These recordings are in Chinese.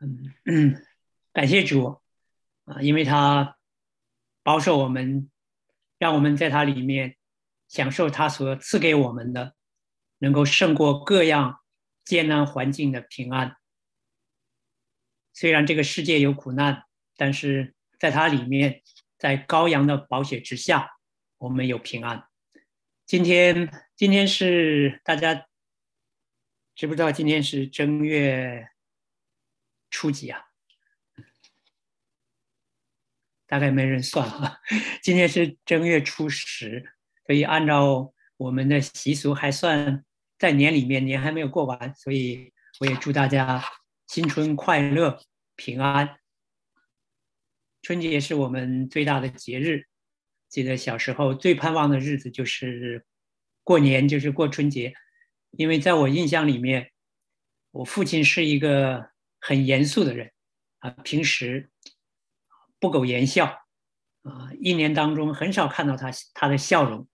嗯嗯，感谢主啊，因为他保守我们，让我们在他里面享受他所赐给我们的，能够胜过各样艰难环境的平安。虽然这个世界有苦难，但是在它里面，在羔羊的宝血之下，我们有平安。今天，今天是大家知不知道？今天是正月。初几啊？大概没人算哈。今天是正月初十，所以按照我们的习俗，还算在年里面，年还没有过完，所以我也祝大家新春快乐、平安。春节是我们最大的节日，记得小时候最盼望的日子就是过年，就是过春节，因为在我印象里面，我父亲是一个。很严肃的人啊，平时不苟言笑啊，一年当中很少看到他他的笑容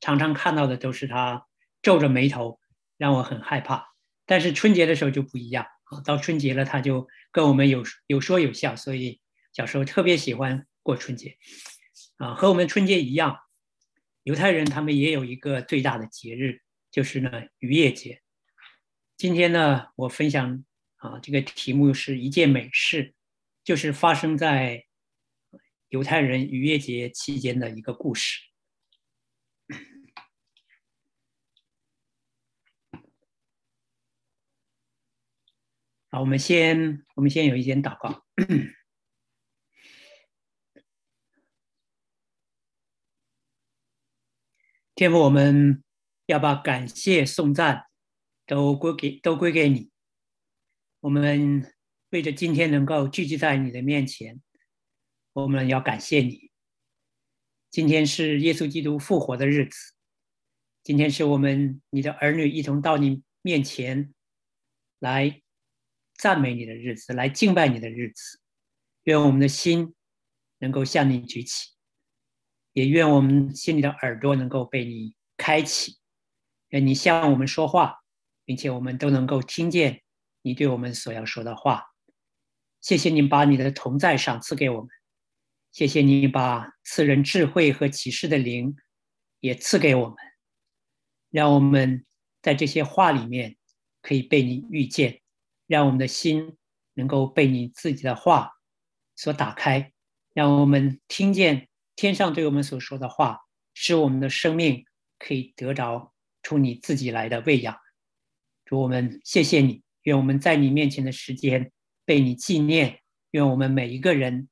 常常看到的都是他皱着眉头，让我很害怕。但是春节的时候就不一样啊，到春节了他就跟我们有有说有笑，所以小时候特别喜欢过春节啊。和我们春节一样，犹太人他们也有一个最大的节日，就是呢逾越节。今天呢，我分享。啊，这个题目是一件美事，就是发生在犹太人逾越节期间的一个故事。好，我们先，我们先有一点祷告。天父，我们要把感谢、颂赞都归给，都归给你。我们为着今天能够聚集在你的面前，我们要感谢你。今天是耶稣基督复活的日子，今天是我们你的儿女一同到你面前来赞美你的日子，来敬拜你的日子。愿我们的心能够向你举起，也愿我们心里的耳朵能够被你开启，愿你向我们说话，并且我们都能够听见。你对我们所要说的话，谢谢你把你的同在赏赐给我们，谢谢你把赐人智慧和启示的灵也赐给我们，让我们在这些话里面可以被你遇见，让我们的心能够被你自己的话所打开，让我们听见天上对我们所说的话，使我们的生命可以得着从你自己来的喂养。主我们谢谢你。愿我们在你面前的时间被你纪念，愿我们每一个人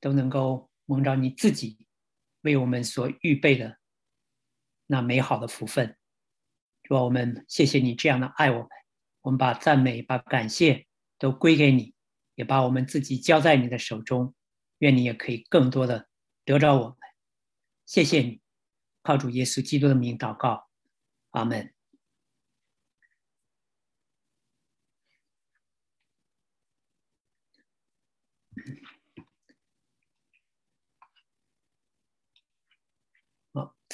都能够蒙着你自己为我们所预备的那美好的福分。主啊，我们谢谢你这样的爱我们，我们把赞美、把感谢都归给你，也把我们自己交在你的手中。愿你也可以更多的得着我们。谢谢你，靠主耶稣基督的名祷告，阿门。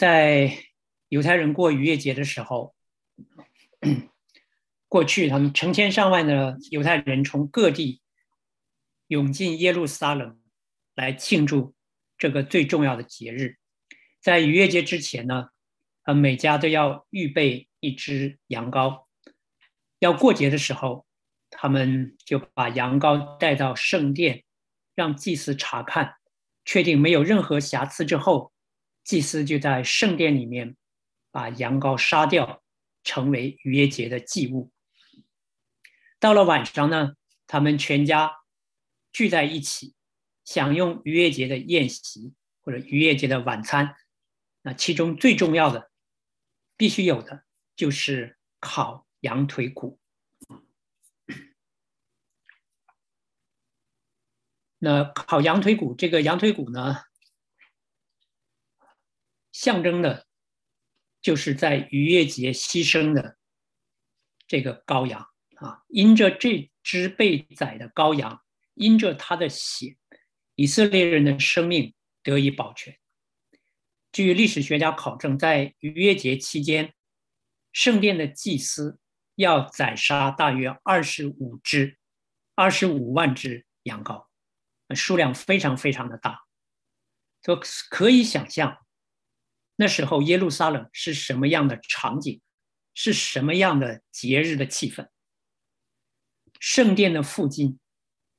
在犹太人过逾越节的时候，过去他们成千上万的犹太人从各地涌进耶路撒冷来庆祝这个最重要的节日。在逾越节之前呢，呃，每家都要预备一只羊羔。要过节的时候，他们就把羊羔带到圣殿，让祭司查看，确定没有任何瑕疵之后。祭司就在圣殿里面把羊羔杀掉，成为逾越节的祭物。到了晚上呢，他们全家聚在一起，享用逾越节的宴席或者逾越节的晚餐。那其中最重要的、必须有的就是烤羊腿骨。那烤羊腿骨，这个羊腿骨呢？象征的，就是在逾越节牺牲的这个羔羊啊，因着这只被宰的羔羊，因着他的血，以色列人的生命得以保全。据历史学家考证，在逾越节期间，圣殿的祭司要宰杀大约二十五只二十五万只羊羔，数量非常非常的大，就可以想象那时候耶路撒冷是什么样的场景，是什么样的节日的气氛。圣殿的附近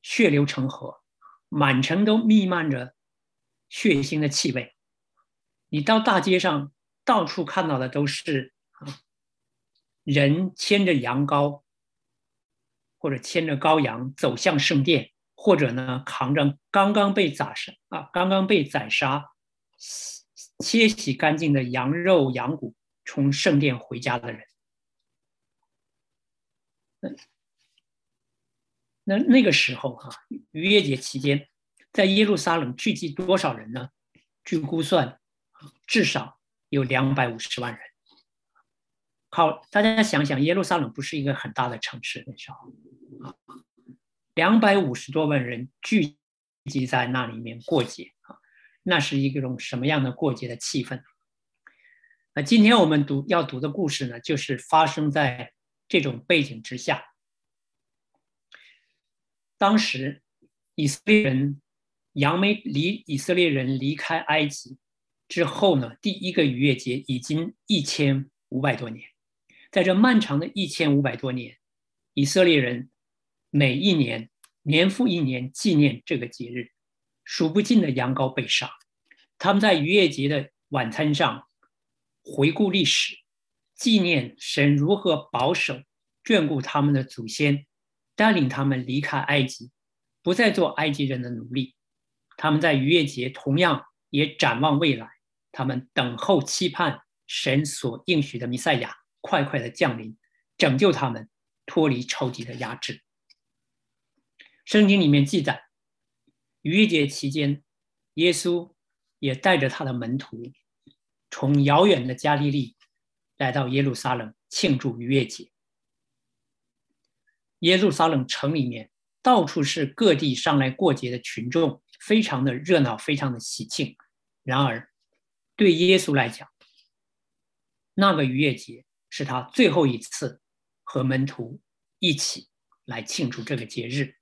血流成河，满城都弥漫着血腥的气味。你到大街上，到处看到的都是啊，人牵着羊羔，或者牵着羔羊走向圣殿，或者呢扛着刚刚被宰杀啊，刚刚被宰杀、切洗干净的羊肉、羊骨，从圣殿回家的人。那那个时候哈，逾越节期间，在耶路撒冷聚集多少人呢？据估算，至少有两百五十万人。好，大家想想，耶路撒冷不是一个很大的城市那时候啊，两百五十多万人聚集在那里面过节，那是一种什么样的过节的气氛？那今天我们读要读的故事呢，就是发生在这种背景之下。当时，以色列人扬没离以色列人离开埃及之后呢，第一个逾越节已经一千五百多年。在这漫长的一千五百多年，以色列人每一年年复一年纪念这个节日，数不尽的羊羔被杀。他们在逾越节的晚餐上回顾历史，纪念神如何保守眷顾他们的祖先。带领他们离开埃及，不再做埃及人的奴隶。他们在逾越节同样也展望未来，他们等候期盼神所应许的弥赛亚快快的降临，拯救他们脱离仇敌的压制。圣经里面记载，逾越节期间，耶稣也带着他的门徒从遥远的加利利来到耶路撒冷庆祝逾越节。耶路撒冷城里面到处是各地上来过节的群众，非常的热闹，非常的喜庆。然而，对耶稣来讲，那个逾越节是他最后一次和门徒一起来庆祝这个节日。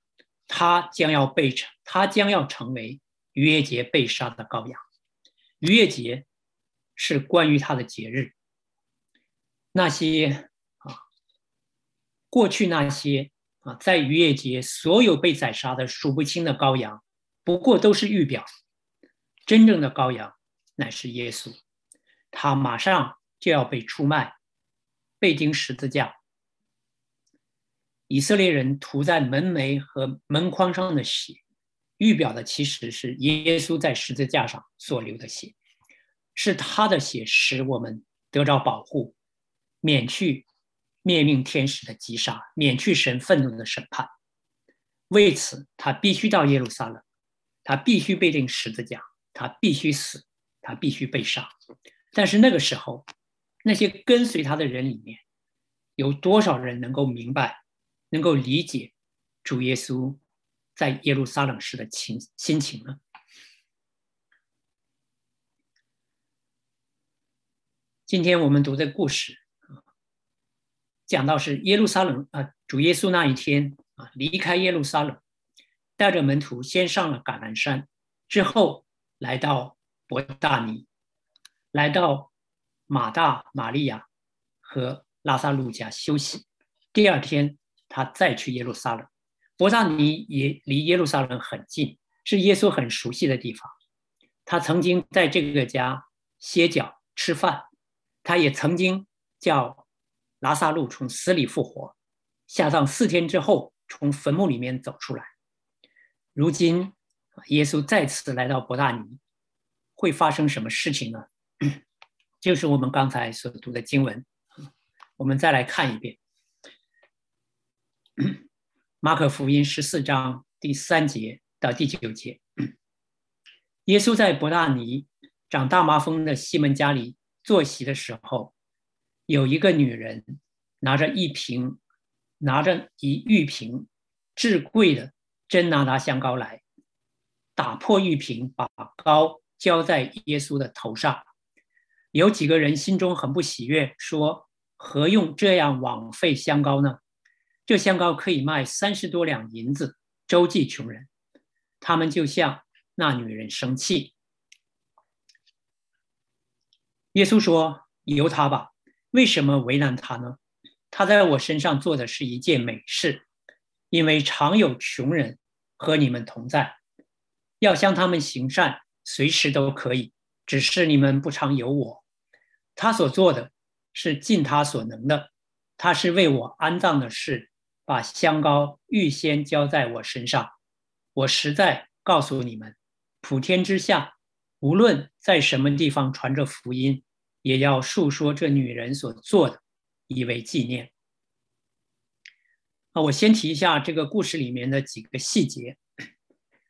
他将要被成，他将要成为逾越节被杀的羔羊。逾越节是关于他的节日。那些啊，过去那些。啊，在逾越节，所有被宰杀的数不清的羔羊，不过都是预表。真正的羔羊乃是耶稣，他马上就要被出卖，被钉十字架。以色列人涂在门楣和门框上的血，预表的其实是耶稣在十字架上所流的血，是他的血使我们得着保护，免去。灭命天使的击杀，免去神愤怒的审判。为此，他必须到耶路撒冷，他必须被钉十字架，他必须死，他必须被杀。但是那个时候，那些跟随他的人里面，有多少人能够明白、能够理解主耶稣在耶路撒冷时的情心情呢？今天我们读的故事。讲到是耶路撒冷啊，主耶稣那一天啊，离开耶路撒冷，带着门徒先上了橄榄山，之后来到伯大尼，来到马大、玛利亚和拉萨路家休息。第二天，他再去耶路撒冷。伯大尼也离耶路撒冷很近，是耶稣很熟悉的地方。他曾经在这个家歇脚吃饭，他也曾经叫。拉萨路从死里复活，下葬四天之后从坟墓里面走出来。如今，耶稣再次来到伯大尼，会发生什么事情呢？就是我们刚才所读的经文。我们再来看一遍《马可福音》十四章第三节到第九节。耶稣在伯大尼长大麻风的西门家里坐席的时候。有一个女人拿着一瓶，拿着一玉瓶至贵的真拿达香膏来，打破玉瓶，把膏浇在耶稣的头上。有几个人心中很不喜悦，说：“何用这样枉费香膏呢？”这香膏可以卖三十多两银子，周济穷人。他们就向那女人生气。耶稣说：“由他吧，为什么为难他呢？他在我身上做的是一件美事，因为常有穷人和你们同在，要向他们行善，随时都可以。只是你们不常有我。他所做的是尽他所能的，他是为我安葬的事，把香膏预先浇在我身上。我实在告诉你们，普天之下。”无论在什么地方传着福音，也要述说这女人所做的，以为纪念。啊，我先提一下这个故事里面的几个细节。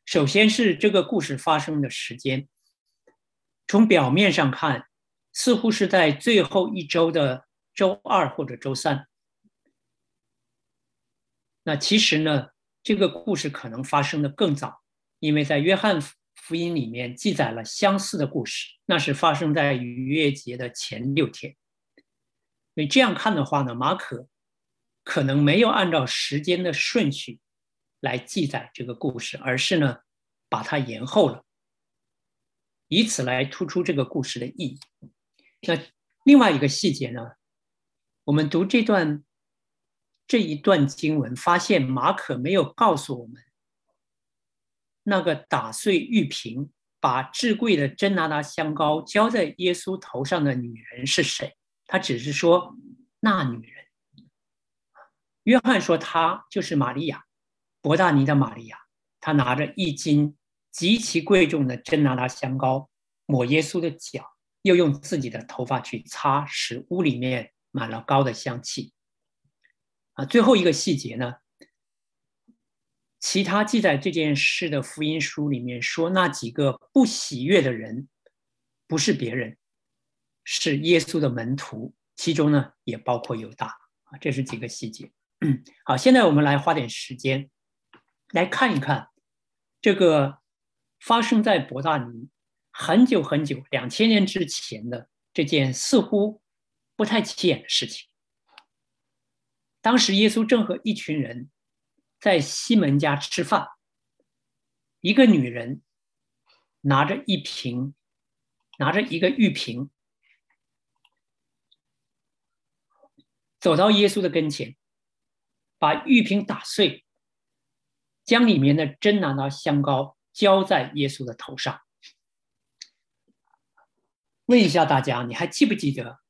首先是这个故事发生的时间，从表面上看，似乎是在最后一周的周二或者周三。那其实呢，这个故事可能发生的更早，因为在约翰。福音里面记载了相似的故事，那是发生在逾越节的前六天。所以这样看的话呢，马可可能没有按照时间的顺序来记载这个故事，而是呢把它延后了，以此来突出这个故事的意义。那另外一个细节呢，我们读这段这一段经文，发现马可没有告诉我们。那个打碎玉瓶、把至贵的真拿达香膏浇在耶稣头上的女人是谁？他只是说那女人。约翰说她就是玛利亚，伯大尼的玛利亚。她拿着一斤极其贵重的真拿达香膏抹耶稣的脚，又用自己的头发去擦，使屋里面满了膏的香气。啊，最后一个细节呢？其他记载这件事的福音书里面说，那几个不喜悦的人，不是别人，是耶稣的门徒，其中呢也包括犹大啊。这是几个细节。好，现在我们来花点时间来看一看这个发生在伯大尼很久很久两千年之前的这件似乎不太起眼的事情。当时耶稣正和一群人。在西门家吃饭，一个女人拿着一瓶，拿着一个玉瓶，走到耶稣的跟前，把玉瓶打碎，将里面的真拿到香膏浇在耶稣的头上。问一下大家，你还记不记得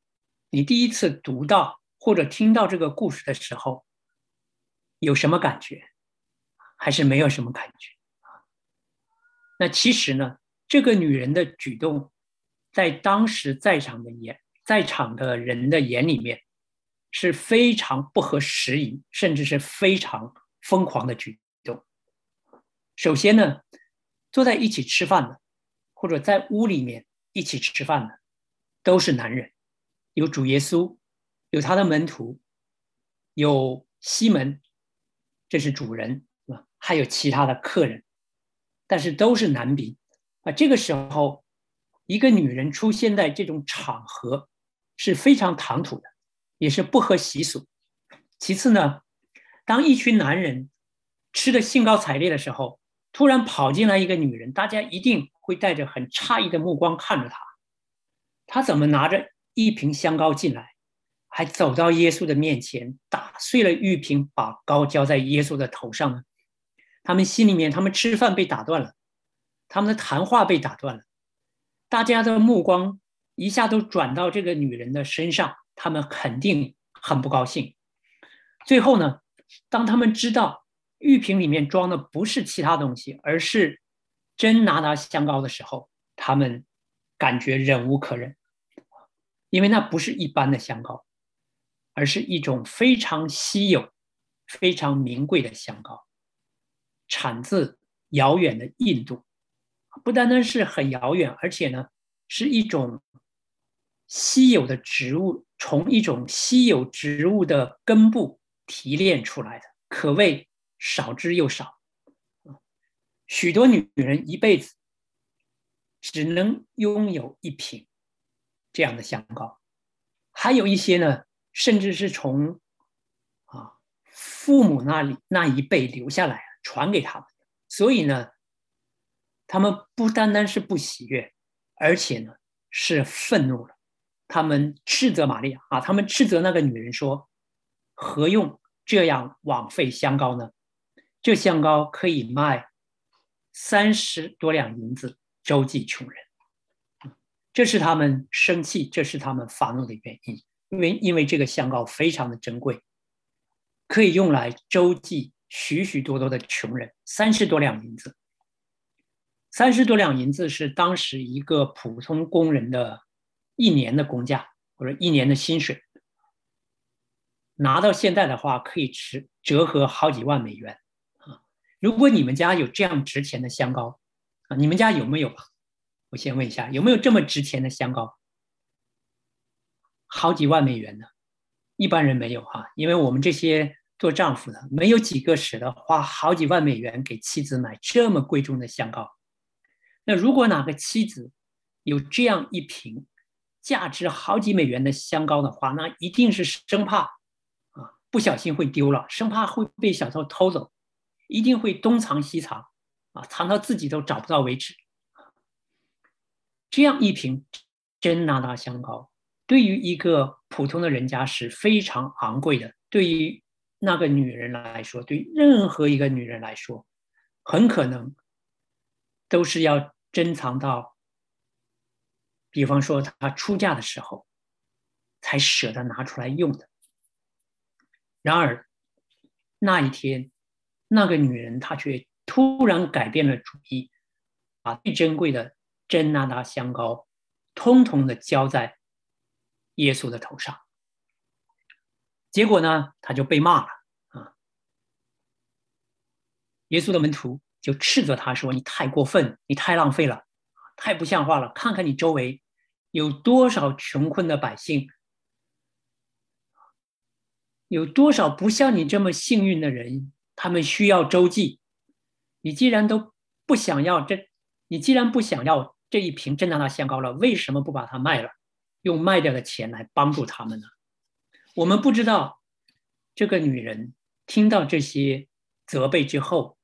你第一次读到或者听到这个故事的时候？有什么感觉，还是没有什么感觉啊？那其实呢，这个女人的举动，在当时在场的眼，在场的人的眼里面，是非常不合时宜，甚至是非常疯狂的举动。首先呢，坐在一起吃饭的，或者在屋里面一起吃饭的，都是男人，有主耶稣，有他的门徒，有西门。这是主人啊，还有其他的客人，但是都是男宾啊。这个时候，一个女人出现在这种场合是非常唐突的，也是不合习俗。其次呢，当一群男人吃的兴高采烈的时候，突然跑进来一个女人，大家一定会带着很诧异的目光看着她。她怎么拿着一瓶香膏进来？还走到耶稣的面前，打碎了玉瓶，把膏浇在耶稣的头上呢。他们心里面，他们吃饭被打断了，他们的谈话被打断了，大家的目光一下都转到这个女人的身上，他们肯定很不高兴。最后呢，当他们知道玉瓶里面装的不是其他东西，而是真拿拿香膏的时候，他们感觉忍无可忍，因为那不是一般的香膏。而是一种非常稀有、非常名贵的香膏，产自遥远的印度，不单单是很遥远，而且呢，是一种稀有的植物，从一种稀有植物的根部提炼出来的，可谓少之又少。许多女人一辈子只能拥有一瓶这样的香膏，还有一些呢。甚至是从啊父母那里那一辈留下来传给他们，所以呢，他们不单单是不喜悦，而且呢是愤怒了。他们斥责玛利亚啊，他们斥责那个女人说：“何用这样枉费香膏呢？这香膏可以卖三十多两银子，周济穷人。”这是他们生气，这是他们发怒的原因，因为因为这个香膏非常的珍贵。可以用来周济许许多多的穷人，三十多两银子。三十多两银子是当时一个普通工人的一年的工价或者一年的薪水。拿到现在的话，可以值折合好几万美元啊！如果你们家有这样值钱的香膏啊，你们家有没有？我先问一下，有没有这么值钱的香膏？好几万美元呢？一般人没有哈，因为我们这些。做丈夫的没有几个舍得花好几万美元给妻子买这么贵重的香膏。那如果哪个妻子有这样一瓶价值好几美元的香膏的话，那一定是生怕啊不小心会丢了，生怕会被小偷偷走，一定会东藏西藏啊，藏到自己都找不到为止。这样一瓶真拿达香膏，对于一个普通的人家是非常昂贵的，对于。那个女人来说，对任何一个女人来说，很可能都是要珍藏到，比方说她出嫁的时候，才舍得拿出来用的。然而那一天，那个女人她却突然改变了主意，把最珍贵的真拿达香膏，通通的浇在耶稣的头上。结果呢，他就被骂了啊！耶稣的门徒就斥责他说：“你太过分，你太浪费了，太不像话了！看看你周围有多少穷困的百姓，有多少不像你这么幸运的人，他们需要周济。你既然都不想要这，你既然不想要这一瓶真拿香膏了，为什么不把它卖了，用卖掉的钱来帮助他们呢？”我们不知道这个女人听到这些责备之后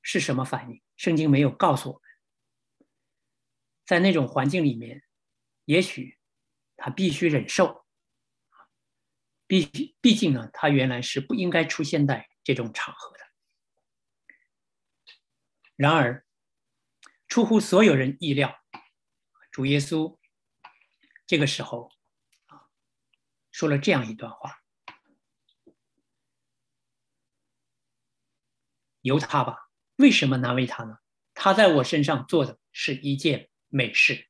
是什么反应。圣经没有告诉我们，在那种环境里面，也许她必须忍受。毕毕竟呢，她原来是不应该出现在这种场合的。然而，出乎所有人意料，主耶稣这个时候。啊说了这样一段话：“由他吧，为什么难为他呢？他在我身上做的是一件美事，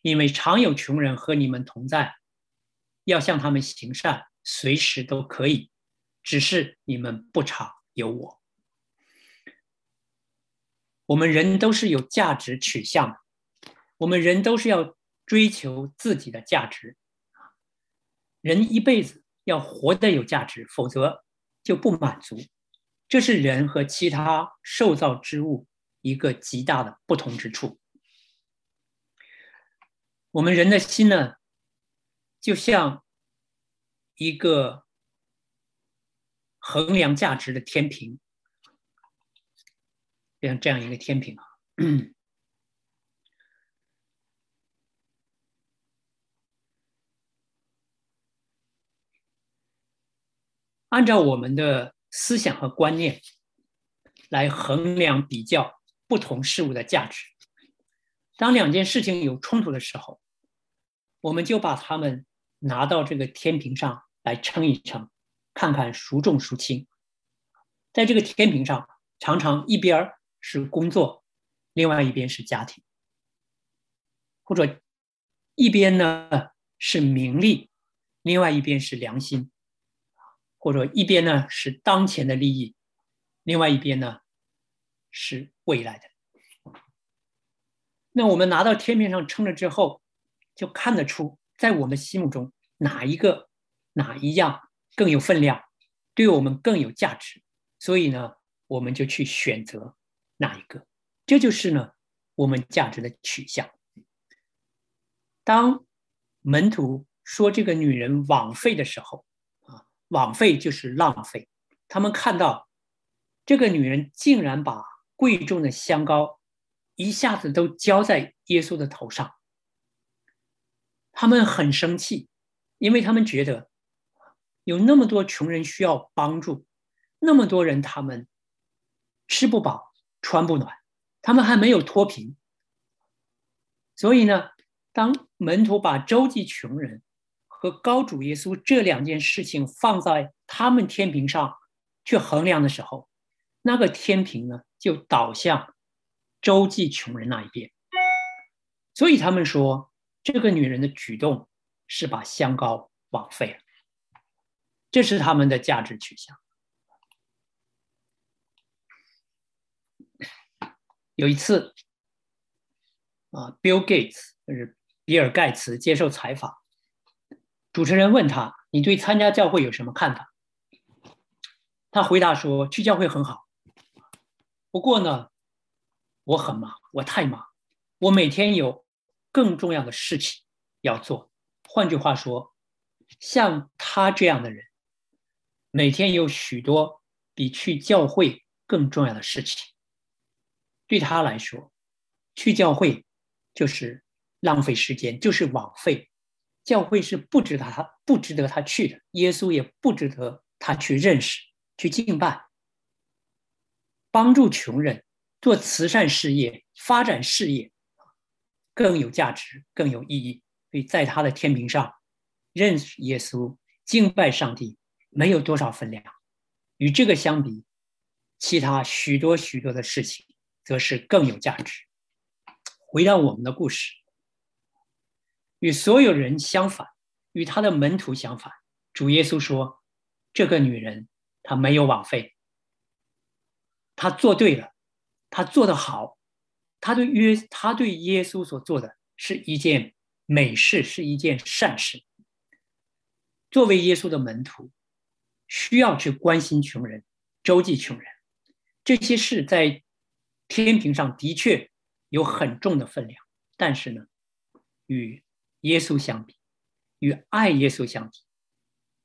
因为常有穷人和你们同在，要向他们行善，随时都可以，只是你们不常有我。我们人都是有价值取向的，我们人都是要追求自己的价值。”人一辈子要活得有价值，否则就不满足。这是人和其他受造之物一个极大的不同之处。我们人的心呢，就像一个衡量价值的天平，像这样一个天平啊。按照我们的思想和观念来衡量比较不同事物的价值，当两件事情有冲突的时候，我们就把它们拿到这个天平上来称一称，看看孰重孰轻。在这个天平上，常常一边是工作，另外一边是家庭，或者一边呢是名利，另外一边是良心。或者一边呢是当前的利益，另外一边呢是未来的。那我们拿到天平上称了之后，就看得出在我们心目中哪一个哪一样更有分量，对我们更有价值。所以呢，我们就去选择哪一个。这就是呢我们价值的取向。当门徒说这个女人枉费的时候。枉费就是浪费。他们看到这个女人竟然把贵重的香膏一下子都浇在耶稣的头上，他们很生气，因为他们觉得有那么多穷人需要帮助，那么多人他们吃不饱穿不暖，他们还没有脱贫，所以呢，当门徒把周济穷人。和高主耶稣这两件事情放在他们天平上去衡量的时候，那个天平呢就倒向周济穷人那一边。所以他们说，这个女人的举动是把香膏枉费了，这是他们的价值取向。有一次，啊，Bill Gates 就是比尔盖茨接受采访。主持人问他：“你对参加教会有什么看法？”他回答说：“去教会很好，不过呢，我很忙，我太忙，我每天有更重要的事情要做。换句话说，像他这样的人，每天有许多比去教会更重要的事情。对他来说，去教会就是浪费时间，就是枉费。”教会是不值得他不值得他去的，耶稣也不值得他去认识、去敬拜。帮助穷人、做慈善事业、发展事业，更有价值、更有意义。所以在他的天平上，认识耶稣、敬拜上帝没有多少分量。与这个相比，其他许多许多的事情则是更有价值。回到我们的故事。与所有人相反，与他的门徒相反。主耶稣说：“这个女人，她没有枉费，她做对了，她做得好，她对约，她对耶稣所做的是一件美事，是一件善事。作为耶稣的门徒，需要去关心穷人，周济穷人，这些事在天平上的确有很重的分量。但是呢，与耶稣相比，与爱耶稣相比，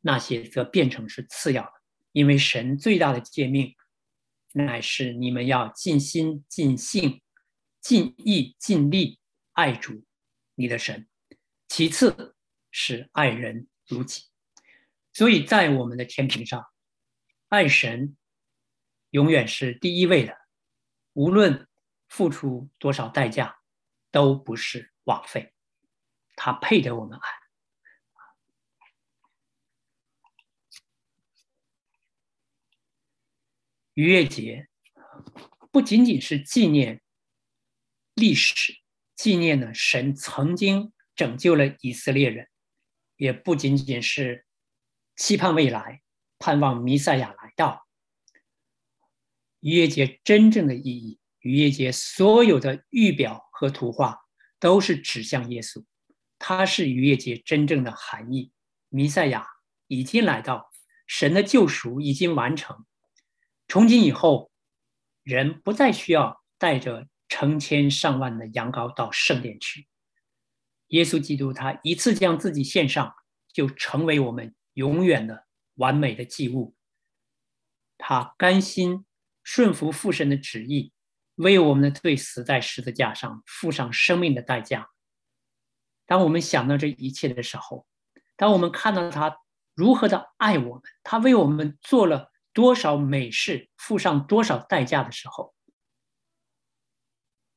那些则变成是次要的。因为神最大的诫命，乃是你们要尽心、尽性、尽意、尽力爱主你的神。其次是爱人如己。所以在我们的天平上，爱神永远是第一位的。无论付出多少代价，都不是枉费。他配得我们爱。逾越节不仅仅是纪念历史，纪念呢神曾经拯救了以色列人，也不仅仅是期盼未来，盼望弥赛亚来到。逾越节真正的意义，逾越节所有的预表和图画，都是指向耶稣。它是逾越节真正的含义，弥赛亚已经来到，神的救赎已经完成。从今以后，人不再需要带着成千上万的羊羔到圣殿去。耶稣基督他一次将自己献上，就成为我们永远的完美的祭物。他甘心顺服父神的旨意，为我们的罪死在十字架上，付上生命的代价。当我们想到这一切的时候，当我们看到他如何的爱我们，他为我们做了多少美事，付上多少代价的时候，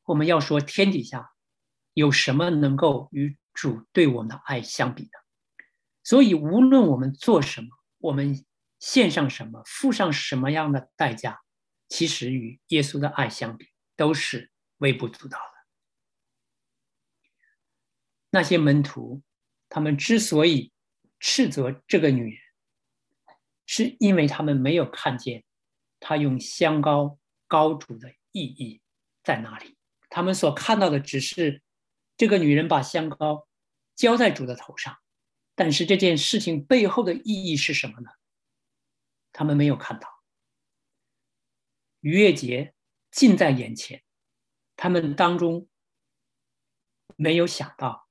我们要说天底下有什么能够与主对我们的爱相比呢？所以，无论我们做什么，我们献上什么，付上什么样的代价，其实与耶稣的爱相比，都是微不足道的。那些门徒，他们之所以斥责这个女人，是因为他们没有看见她用香膏膏主的意义在哪里。他们所看到的只是这个女人把香膏浇在主的头上，但是这件事情背后的意义是什么呢？他们没有看到。逾越节近在眼前，他们当中没有想到。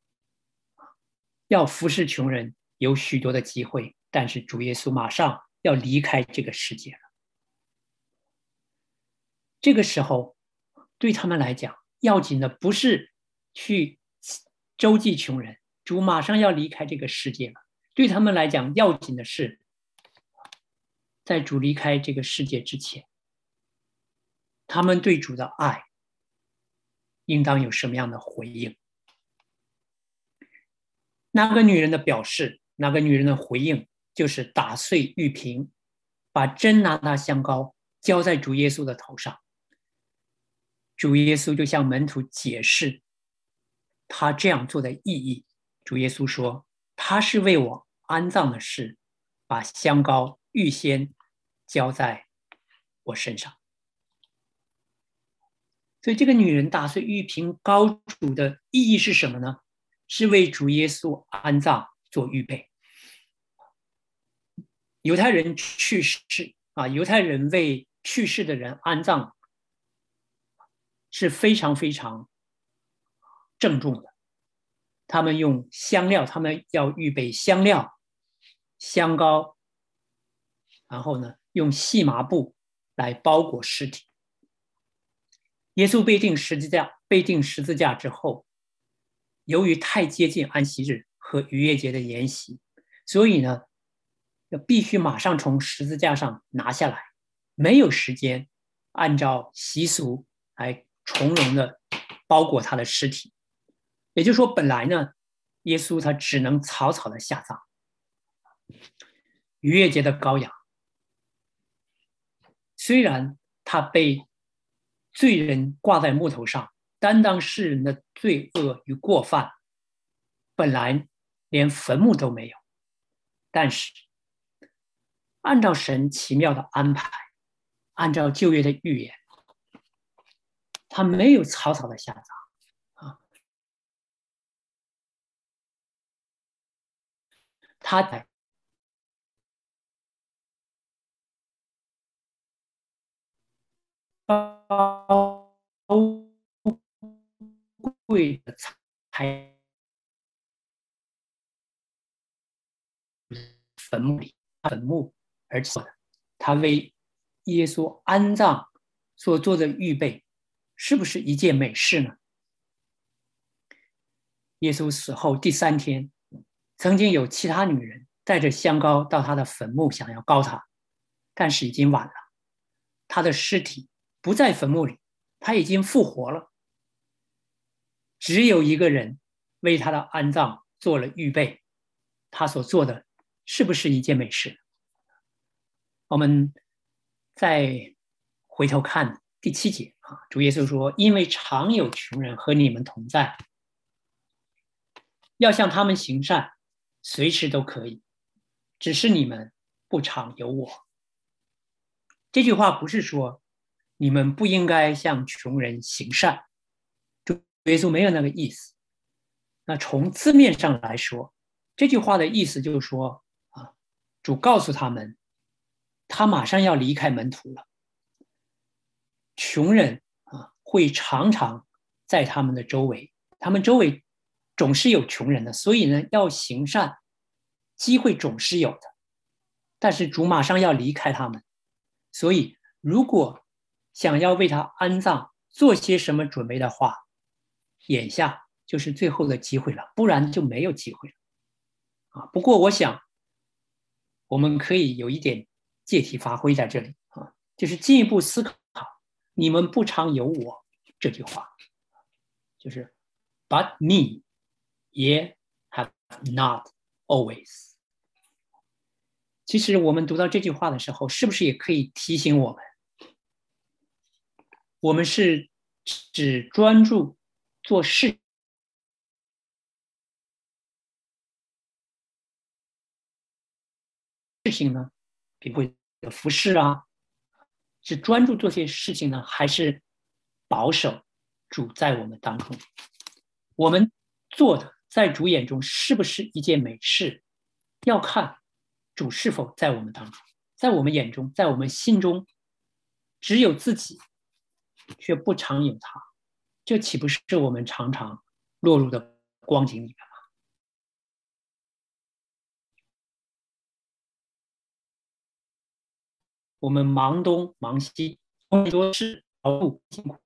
要服侍穷人有许多的机会，但是主耶稣马上要离开这个世界了。这个时候，对他们来讲，要紧的不是去周济穷人，主马上要离开这个世界了。对他们来讲，要紧的是，在主离开这个世界之前，他们对主的爱应当有什么样的回应？那个女人的表示，那个女人的回应，就是打碎玉瓶，把真拿达香膏浇在主耶稣的头上。主耶稣就向门徒解释他这样做的意义。主耶稣说：“他是为我安葬的事，把香膏预先浇在我身上。”所以，这个女人打碎玉瓶膏主的意义是什么呢？是为主耶稣安葬做预备。犹太人去世啊，犹太人为去世的人安葬。是非常非常郑重的。他们用香料，他们要预备香料、香膏，然后呢，用细麻布来包裹尸体。耶稣被钉十字架，被钉十字架之后，由于太接近安息日和逾越节的筵席，所以呢，要必须马上从十字架上拿下来，没有时间按照习俗来。从容的包裹他的尸体，也就是说，本来呢，耶稣他只能草草的下葬。逾越节的羔羊，虽然他被罪人挂在木头上，担当世人的罪恶与过犯，本来连坟墓都没有，但是按照神奇妙的安排，按照旧约的预言。他没有草草的下葬，啊，他在高贵的才坟墓里坟墓而做的他为耶稣安葬所做的预备。是不是一件美事呢？耶稣死后第三天，曾经有其他女人带着香膏到他的坟墓，想要膏他，但是已经晚了，他的尸体不在坟墓里，他已经复活了。只有一个人为他的安葬做了预备，他所做的是不是一件美事？我们再回头看第七节。啊，主耶稣说：“因为常有穷人和你们同在，要向他们行善，随时都可以，只是你们不常有我。”这句话不是说你们不应该向穷人行善，耶稣没有那个意思。那从字面上来说，这句话的意思就是说，啊，主告诉他们，他马上要离开门徒了。穷人啊，会常常在他们的周围，他们周围总是有穷人的，所以呢，要行善，机会总是有的。但是主马上要离开他们，所以如果想要为他安葬做些什么准备的话，眼下就是最后的机会了，不然就没有机会了。啊，不过我想，我们可以有一点借题发挥在这里啊，就是进一步思考。你们不常有我这句话，就是，but me ye have not always。其实我们读到这句话的时候，是不是也可以提醒我们，我们是只专注做事事情呢？比如有服饰啊。是专注做些事情呢，还是保守主在我们当中？我们做的在主眼中是不是一件美事？要看主是否在我们当中，在我们眼中，在我们心中，只有自己，却不常有他，这岂不是我们常常落入的光景里面吗？我们忙东忙西，很多事劳碌辛苦，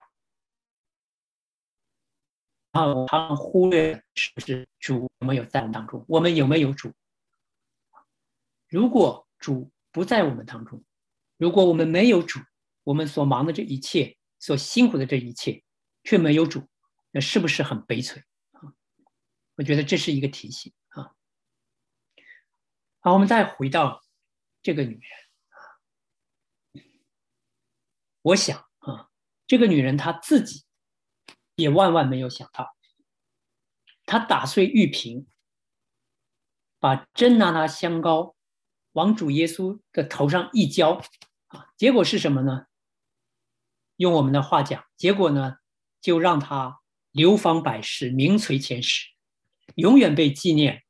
然后他们忽略是不是主有没有在我们当中？我们有没有主？如果主不在我们当中，如果我们没有主，我们所忙的这一切，所辛苦的这一切，却没有主，那是不是很悲催啊？我觉得这是一个提醒啊。好，我们再回到这个女人啊，我想啊，这个女人她自己也万万没有想到，她打碎玉瓶，把真拿拿香膏。往主耶稣的头上一浇，啊，结果是什么呢？用我们的话讲，结果呢，就让他流芳百世，名垂千史，永远被纪念。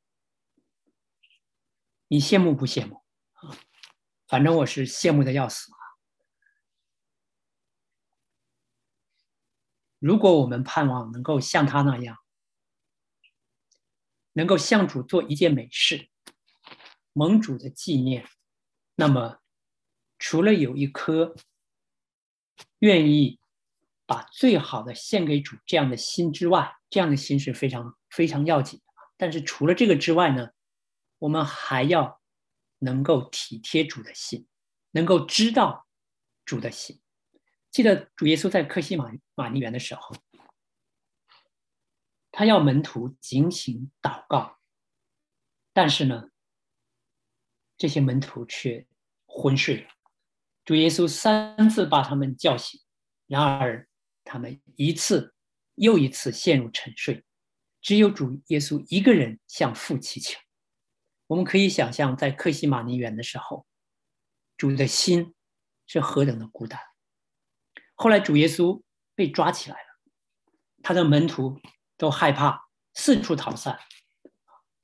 你羡慕不羡慕？啊，反正我是羡慕的要死啊！如果我们盼望能够像他那样，能够向主做一件美事。盟主的纪念，那么除了有一颗愿意把最好的献给主这样的心之外，这样的心是非常非常要紧的。但是除了这个之外呢，我们还要能够体贴主的心，能够知道主的心。记得主耶稣在克西马马尼园的时候，他要门徒警醒祷告，但是呢。这些门徒却昏睡了。主耶稣三次把他们叫醒，然而他们一次又一次陷入沉睡。只有主耶稣一个人向父祈求。我们可以想象，在克西马尼园的时候，主的心是何等的孤单。后来主耶稣被抓起来了，他的门徒都害怕，四处逃散，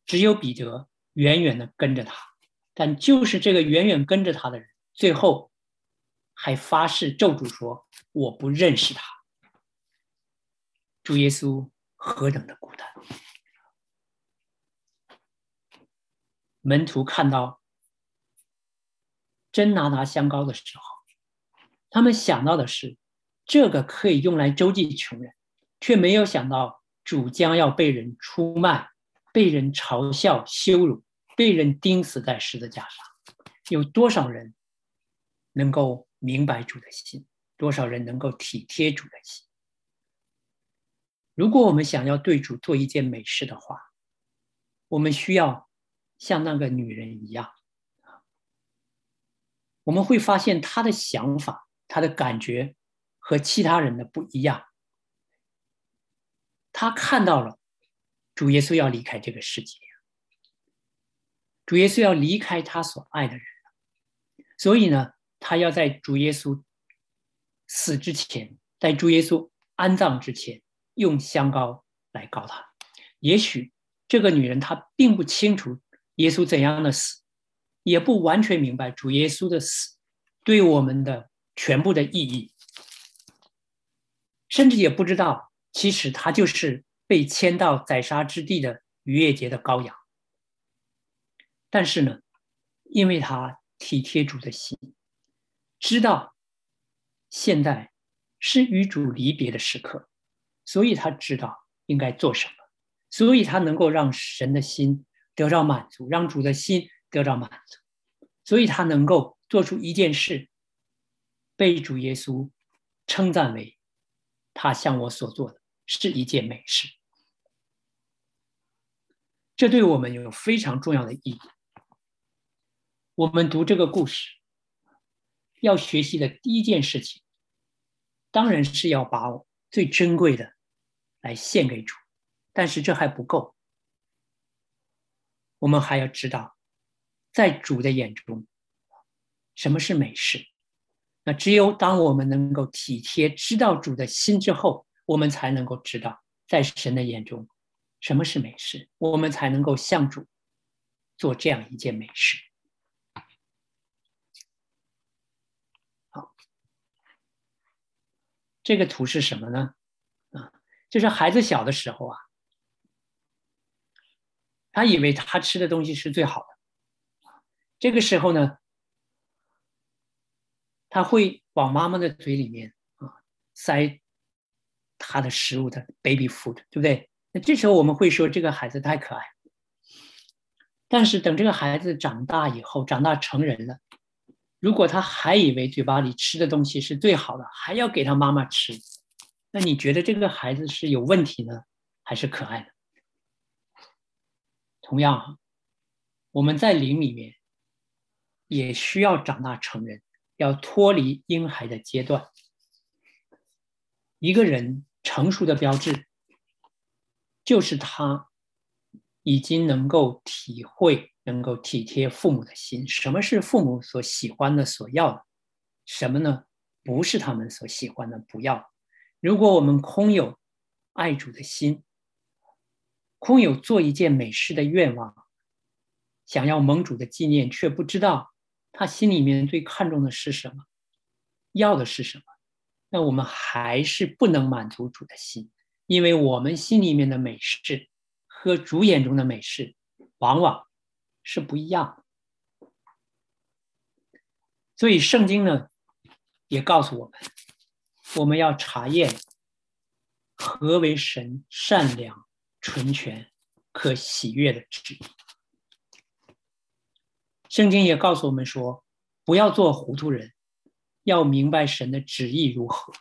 只有彼得远远的跟着他。但就是这个远远跟着他的人，最后还发誓咒诅说：“我不认识他。”主耶稣何等的孤单！门徒看到真拿拿香膏的时候，他们想到的是这个可以用来周济穷人，却没有想到主将要被人出卖、被人嘲笑、羞辱。被人钉死在十字架上，有多少人能够明白主的心？多少人能够体贴主的心？如果我们想要对主做一件美事的话，我们需要像那个女人一样我们会发现她的想法、她的感觉和其他人的不一样。她看到了主耶稣要离开这个世界。主耶稣要离开他所爱的人，所以呢，他要在主耶稣死之前，在主耶稣安葬之前，用香膏来告他。也许这个女人她并不清楚耶稣怎样的死，也不完全明白主耶稣的死对我们的全部的意义，甚至也不知道，其实他就是被牵到宰杀之地的逾越节的羔羊。但是呢，因为他体贴主的心，知道现在是与主离别的时刻，所以他知道应该做什么，所以他能够让神的心得到满足，让主的心得到满足，所以他能够做出一件事，被主耶稣称赞为他向我所做的是一件美事。这对我们有非常重要的意义。我们读这个故事，要学习的第一件事情，当然是要把最珍贵的来献给主。但是这还不够，我们还要知道，在主的眼中，什么是美事。那只有当我们能够体贴、知道主的心之后，我们才能够知道，在神的眼中，什么是美事，我们才能够向主做这样一件美事。这个图是什么呢？就是孩子小的时候啊，他以为他吃的东西是最好的，这个时候呢，他会往妈妈的嘴里面啊塞他的食物的 baby food，对不对？那这时候我们会说这个孩子太可爱。但是等这个孩子长大以后，长大成人了，如果他还以为嘴巴里吃的东西是最好的，还要给他妈妈吃，那你觉得这个孩子是有问题呢，还是可爱的？同样，我们在灵里面也需要长大成人。要脱离婴孩的阶段。一个人成熟的标志，就是他已经能够体会、能够体贴父母的心。什么是父母所喜欢的、所要的？什么呢？不是他们所喜欢的，不要。如果我们空有爱主的心，空有做一件美事的愿望，想要蒙主的纪念，却不知道。他心里面最看重的是什么？要的是什么？那我们还是不能满足主的心，因为我们心里面的美事和主眼中的美事往往是不一样。所以圣经呢，也告诉我们，我们要查验何为神善良、纯全、可喜悦的旨意。圣经也告诉我们说，不要做糊涂人，要明白神的旨意如何。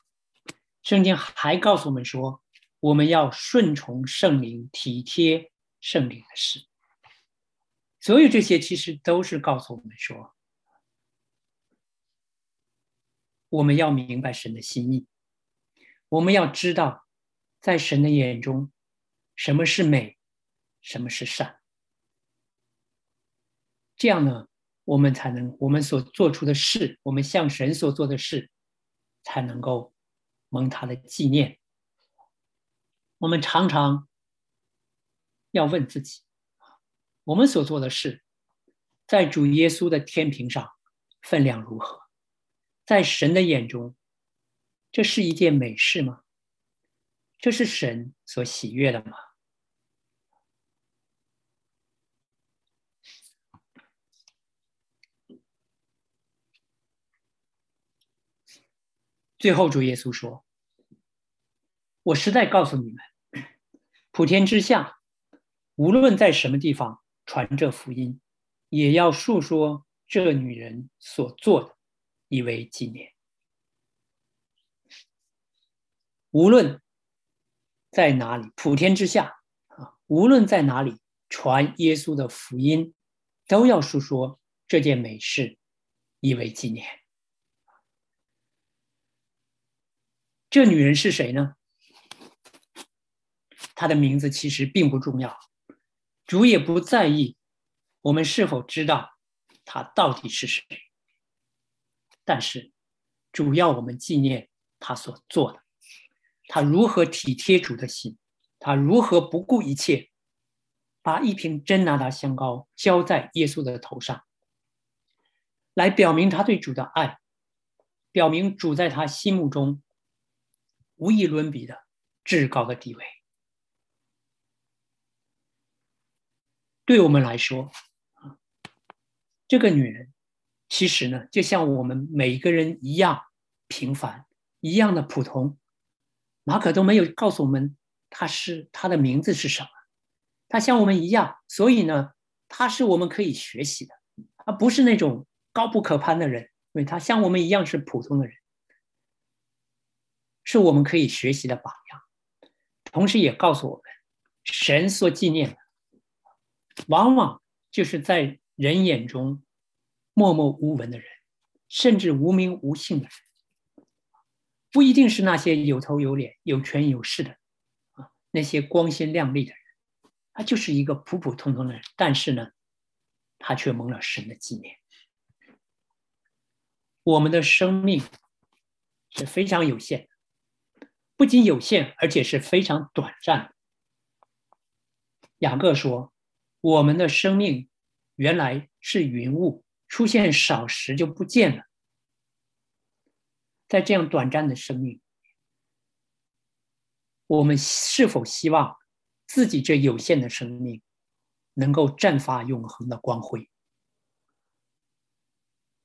圣经还告诉我们说，我们要顺从圣灵，体贴圣灵的事。所有这些其实都是告诉我们说，我们要明白神的心意，我们要知道，在神的眼中，什么是美，什么是善。这样呢，我们才能我们所做出的事，我们向神所做的事，才能够蒙他的纪念。我们常常要问自己：我们所做的事，在主耶稣的天平上分量如何？在神的眼中，这是一件美事吗？这是神所喜悦的吗？最后，主耶稣说：“我实在告诉你们，普天之下，无论在什么地方传这福音，也要述说这女人所做的，以为纪念。无论在哪里，普天之下啊，无论在哪里传耶稣的福音，都要述说这件美事，以为纪念。”这女人是谁呢？她的名字其实并不重要，主也不在意我们是否知道她到底是谁。但是，主要我们纪念他所做的，他如何体贴主的心，他如何不顾一切，把一瓶真拿达香膏浇在耶稣的头上，来表明他对主的爱，表明主在他心目中。无以伦比的至高的地位，对我们来说，啊，这个女人其实呢，就像我们每一个人一样平凡，一样的普通。马可都没有告诉我们他是他的名字是什么，他像我们一样，所以呢，他是我们可以学习的，而不是那种高不可攀的人，因为他像我们一样是普通的人。是我们可以学习的榜样，同时也告诉我们，神所纪念的，往往就是在人眼中默默无闻的人，甚至无名无姓的人，不一定是那些有头有脸、有权有势的啊，那些光鲜亮丽的人，他就是一个普普通通的人，但是呢，他却蒙了神的纪念。我们的生命是非常有限的。不仅有限，而且是非常短暂。雅各说：“我们的生命原来是云雾，出现少时就不见了。”在这样短暂的生命，我们是否希望自己这有限的生命能够绽放永恒的光辉？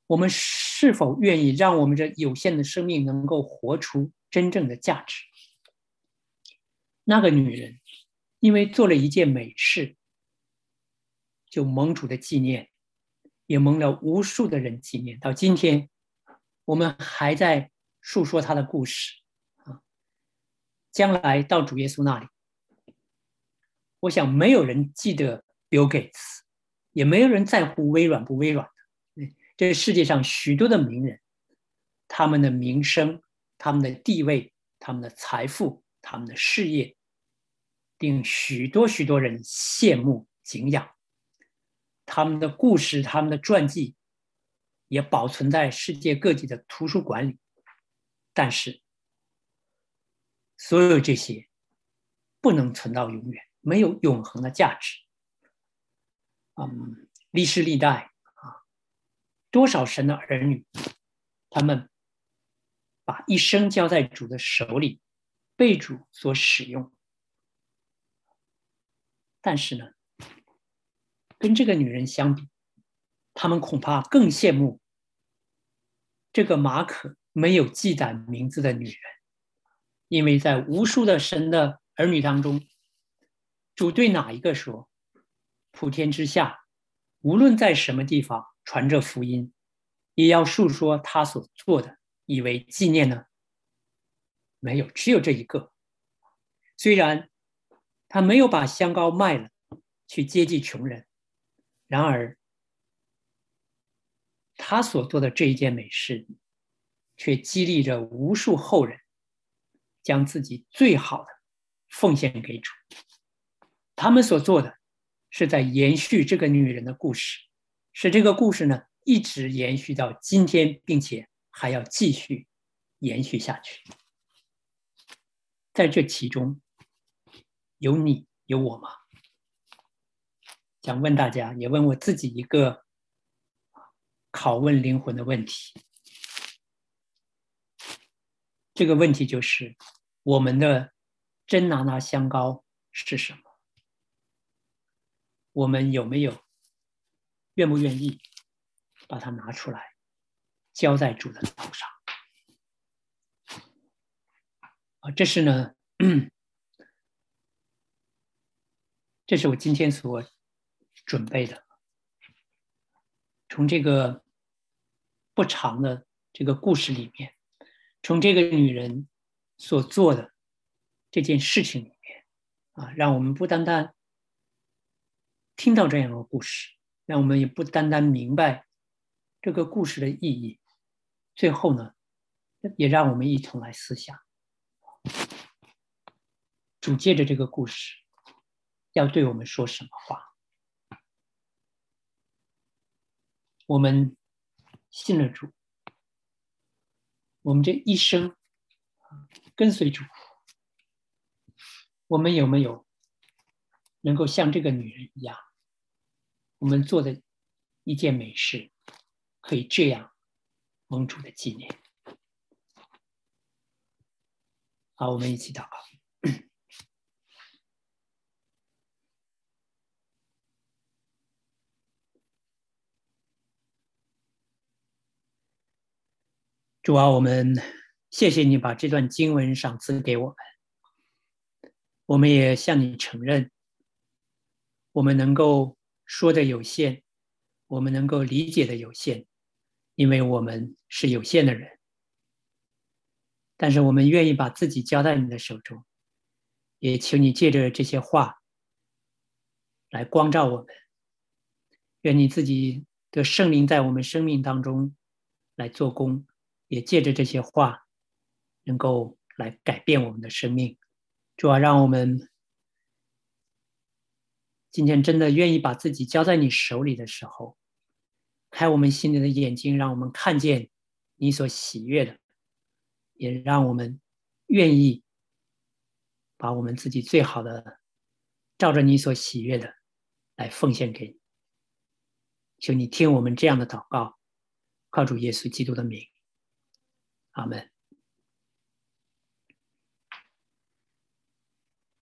我们是否愿意让我们这有限的生命能够活出真正的价值？那个女人因为做了一件美事，就蒙主的纪念，也蒙了无数的人纪念。到今天，我们还在述说他的故事啊。将来到主耶稣那里，我想没有人记得 Bill Gates，也没有人在乎微软不微软。这世界上许多的名人，他们的名声、他们的地位、他们的财富、他们的事业，令许多许多人羡慕敬仰。他们的故事、他们的传记，也保存在世界各地的图书馆里。但是，所有这些不能存到永远，没有永恒的价值。嗯，历史历代啊。多少神的儿女，他们把一生交在主的手里，被主所使用。但是呢，跟这个女人相比，他们恐怕更羡慕这个马可没有记载名字的女人，因为在无数的神的儿女当中，主对哪一个说：“普天之下，无论在什么地方。”传着福音，也要述说他所做的，以为纪念呢？没有，只有这一个。虽然他没有把香膏卖了去接济穷人，然而他所做的这一件美事，却激励着无数后人将自己最好的奉献给主。他们所做的，是在延续这个女人的故事。使这个故事呢一直延续到今天，并且还要继续延续下去。在这其中，有你有我吗？想问大家，也问我自己一个拷问灵魂的问题。这个问题就是：我们的真拿拿香膏是什么？我们有没有？愿不愿意把它拿出来，浇在主的头上？啊，这是呢，这是我今天所准备的。从这个不长的这个故事里面，从这个女人所做的这件事情里面，啊，让我们不单单听到这样的故事。让我们也不单单明白这个故事的意义，最后呢，也让我们一同来思想，主借着这个故事要对我们说什么话。我们信了主，我们这一生跟随主，我们有没有能够像这个女人一样？我们做的一件美事，可以这样蒙主的纪念。好，我们一起祷告。主啊，我们谢谢你把这段经文赏赐给我们，我们也向你承认，我们能够。说的有限，我们能够理解的有限，因为我们是有限的人。但是我们愿意把自己交在你的手中，也请你借着这些话来光照我们。愿你自己的圣灵在我们生命当中来做工，也借着这些话能够来改变我们的生命。主要让我们。今天真的愿意把自己交在你手里的时候，开我们心里的眼睛，让我们看见你所喜悦的，也让我们愿意把我们自己最好的，照着你所喜悦的来奉献给你。求你听我们这样的祷告，靠主耶稣基督的名，阿门。